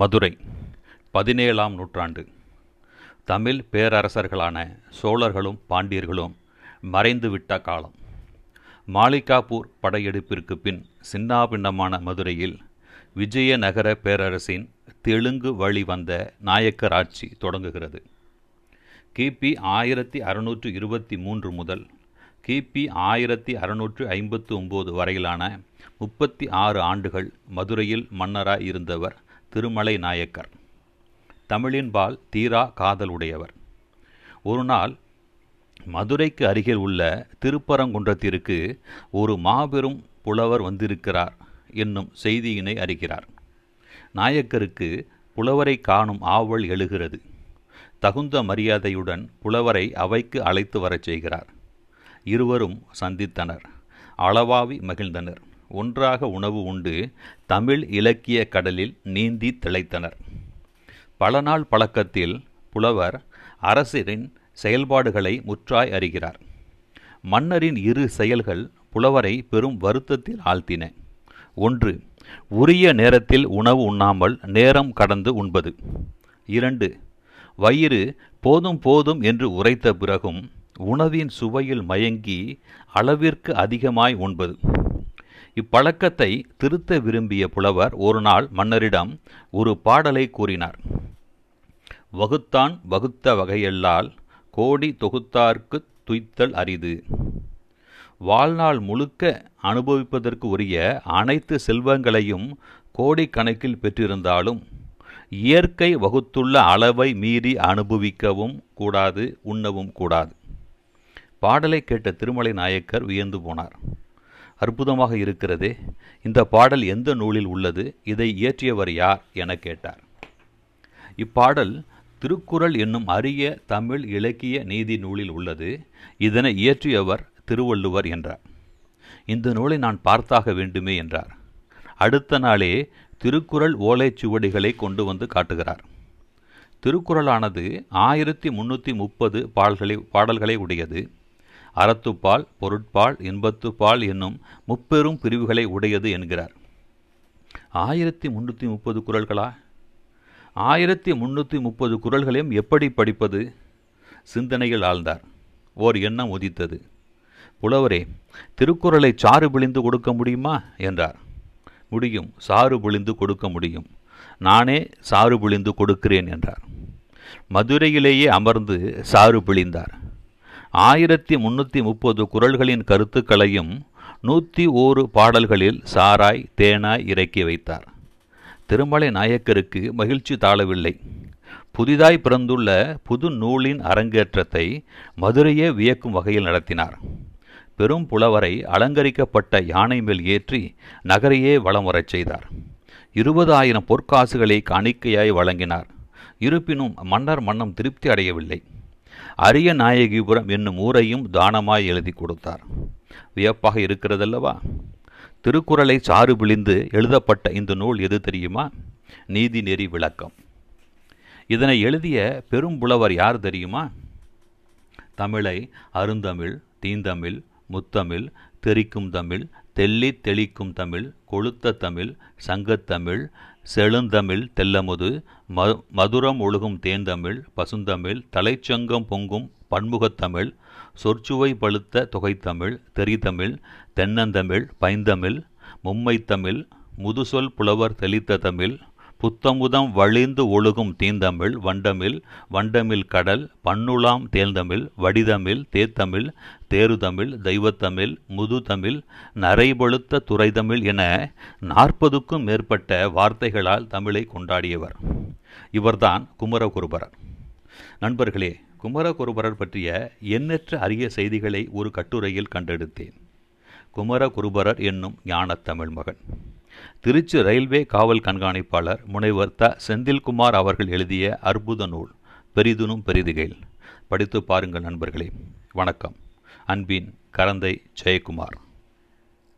மதுரை பதினேழாம் நூற்றாண்டு. தமிழ் பேரரசர்களான சோழர்களும் பாண்டியர்களும் மறைந்துவிட்ட காலம். மாளிகாப்பூர் படையெடுப்பிற்கு பின் சின்னாபின்னமான மதுரையில் விஜயநகர பேரரசின் தெலுங்கு வழி வந்த நாயக்கர் ஆட்சி தொடங்குகிறது கிபி ஆயிரத்தி அறுநூற்று இருபத்தி மூன்று முதல் கிபி ஆயிரத்தி அறுநூற்று ஐம்பத்து ஒம்பது வரையிலான முப்பத்தி ஆறு ஆண்டுகள் மதுரையில் மன்னராய் இருந்தவர் திருமலை நாயக்கர். தமிழின்பால் தீரா காதல் உடையவர் ஒரு நாள் மதுரைக்கு அருகில் உள்ள திருப்பரங்குன்றத்திற்கு ஒரு மாபெரும் புலவர் வந்திருக்கிறார் என்னும் செய்தியினை அறிகிறார். நாயக்கருக்கு புலவரை காணும் ஆவல் எழுகிறது. தகுந்த மரியாதையுடன் புலவரை அவைக்கு அழைத்து வரச் செய்கிறார். இருவரும் சந்தித்தனர். அளவாவி மகிழ்ந்தனர். ஒன்றாக உணவு உண்டு தமிழ் இலக்கிய கடலில் நீந்தி திளைத்தனர். பல நாள் பழக்கத்தில் புலவர் அரசரின் செயல்பாடுகளை முற்றாய் அறிகிறார். மன்னரின் இரு செயல்கள் புலவரை பெரும் வருத்தத்தில் ஆழ்த்தின. ஒன்று உரிய நேரத்தில் உணவு உண்ணாமல் நேரம் கடந்து உண்பது. இரண்டு வயிறு போதும் போதும் என்று உரைத்த பிறகும் உணவின் சுவையில் மயங்கி அளவிற்கு அதிகமாய் உண்பது. இப்பழக்கத்தை திருத்த விரும்பிய புலவர் ஒரு நாள் மன்னரிடம் ஒரு பாடலை கூறினார். வகுத்தான் வகுத்த வகையல்லால் கோடி தொகுத்தார்க்கு துய்த்தல் அரிது. வாழ்நாள் முழுக்க அனுபவிப்பதற்கு உரிய அனைத்து செல்வங்களையும் கோடிக்கணக்கில் பெற்றிருந்தாலும் இயற்கை வகுத்துள்ள அளவை மீறி அனுபவிக்கவும் கூடாது உண்ணவும் கூடாது. பாடலை கேட்ட திருமலை நாயக்கர் வியந்து போனார். அற்புதமாக இருக்கிறதே. இந்த பாடல் எந்த நூலில் உள்ளது? இதை இயற்றியவர் யார்? என கேட்டார். இப்பாடல் திருக்குறள் என்னும் அரிய தமிழ் இலக்கிய நீதி நூலில் உள்ளது. இதனை இயற்றியவர் திருவள்ளுவர் என்றார். இந்த நூலை நான் பார்த்தாக வேண்டுமே என்றார். அடுத்த நாளே திருக்குறள் ஓலைச்சுவடிகளை கொண்டு வந்து காட்டுகிறார். திருக்குறளானது ஆயிரத்தி முன்னூற்றி முப்பது பாடல்களை பாடல்களை உடையது. அறத்துப்பால் பொருட்பால் இன்பத்துப்பால் என்னும் முப்பெரும் பிரிவுகளை உடையது என்கிறார். ஆயிரத்தி முன்னூற்றி முப்பது குரல்களா ஆயிரத்தி முன்னூற்றி முப்பது குரல்களையும் எப்படி படிப்பது? சிந்தனையில் ஆழ்ந்தார். ஓர் எண்ணம் உதித்தது. புலவரே திருக்குறளை சாறு பிழிந்து கொடுக்க முடியுமா? என்றார். முடியும் சாறு பிழிந்து கொடுக்க முடியும். நானே சாறு பிழிந்து கொடுக்கிறேன் என்றார். மதுரையிலேயே அமர்ந்து சாறு பிழிந்தார். ஆயிரத்தி முன்னூற்றி முப்பது குரல்களின் கருத்துக்களையும் நூற்றி ஓரு பாடல்களில் சாராய் தேனாய் இறக்கி வைத்தார். திருமலை நாயக்கருக்கு மகிழ்ச்சி தாழவில்லை. புதிதாய் பிறந்துள்ள புது நூலின் அரங்கேற்றத்தை மதுரையே வியக்கும் வகையில் நடத்தினார். பெரும் புலவரை அலங்கரிக்கப்பட்ட யானை மேல் ஏற்றி நகரையே வலம் வரச் செய்தார். இருபதாயிரம் பொற்காசுகளை காணிக்கையாய் வழங்கினார். இருப்பினும் மன்னர் மன்னம் திருப்தி அடையவில்லை. அரிய நாயகிபுரம் என்னும் ஊரையும் தானமாய் எழுதி கொடுத்தார். வியப்பாக இருக்கிறதல்லவா? திருக்குறளை சாறு பிழிந்து எழுதப்பட்ட இந்த நூல் எது தெரியுமா? நீதி நெறி விளக்கம். இதனை எழுதிய பெரும் புலவர் யார் தெரியுமா? தமிழை அருந்தமிழ் தீந்தமிழ் முத்தமிழ் தெரிக்கும் தமிழ் தெல்லி தெளிக்கும் தமிழ் கொளுத்த தமிழ் சங்கத்தமிழ் செழுந்தமிழ் தெல்லமுது ம மதுரம் ஒழுகும் தேந்தமிழ் பசுந்தமிழ் தலைச்சங்கம் பொங்கும் பன்முகத்தமிழ் சொற்சுவை பழுத்த தொகைத்தமிழ் தெரிதமிழ் தென்னந்தமிழ் பைந்தமிழ் மும்மைத்தமிழ் முதுசொல் புலவர் தெளித்த தமிழ் புத்தமுதம் வழிந்து ஒழுகும் தீந்தமிழ் வண்டமிழ் வண்டமிழ் கடல் பண்ணுலாம் தேர்ந்தமிழ் வடிதமிழ் தேத்தமிழ் தேருதமிழ் தெய்வத்தமிழ் முதுதமிழ் நரைபொழுத்த துறைதமிழ் என நாற்பதுக்கும் மேற்பட்ட வார்த்தைகளால் தமிழை கொண்டாடியவர். இவர்தான் குமரகுருபரர். நண்பர்களே குமரகுருபரர் பற்றிய எண்ணற்ற அரிய செய்திகளை ஒரு கட்டுரையில் கண்டெடுத்தேன். குமரகுருபரர் என்னும் ஞானத்தமிழ் மகன். திருச்சி ரயில்வே காவல் கண்காணிப்பாளர் முனைவர் த. செந்தில்குமார் அவர்கள் எழுதிய அற்புத நூல் பெரிதுனும் பெரிதுகையில் படித்து பாருங்கள் நண்பர்களே. வணக்கம். அன்பின் கரந்தை ஜெயக்குமார்.